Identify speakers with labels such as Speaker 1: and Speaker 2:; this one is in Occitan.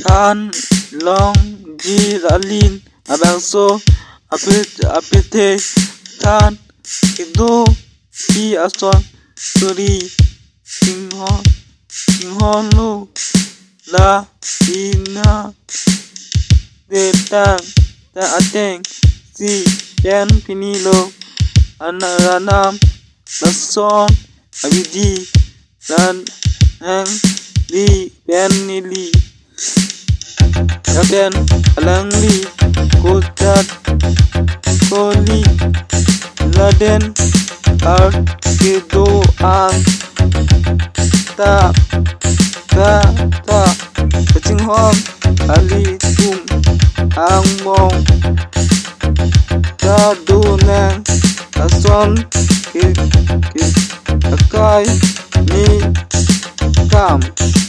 Speaker 1: Tan long di lalin avançò a apettech tant e do fi a son sodigon lo la fina tan ta atèg sièn finilo anam sa son a vidi tan. đi an li ben ni li Yaken alang li Kuzat ở Laden Arkido an Ta Ta Ta Kacing hom Ali tum Ang mong Ta dunan Ason Kik Kik Akai Akai Come.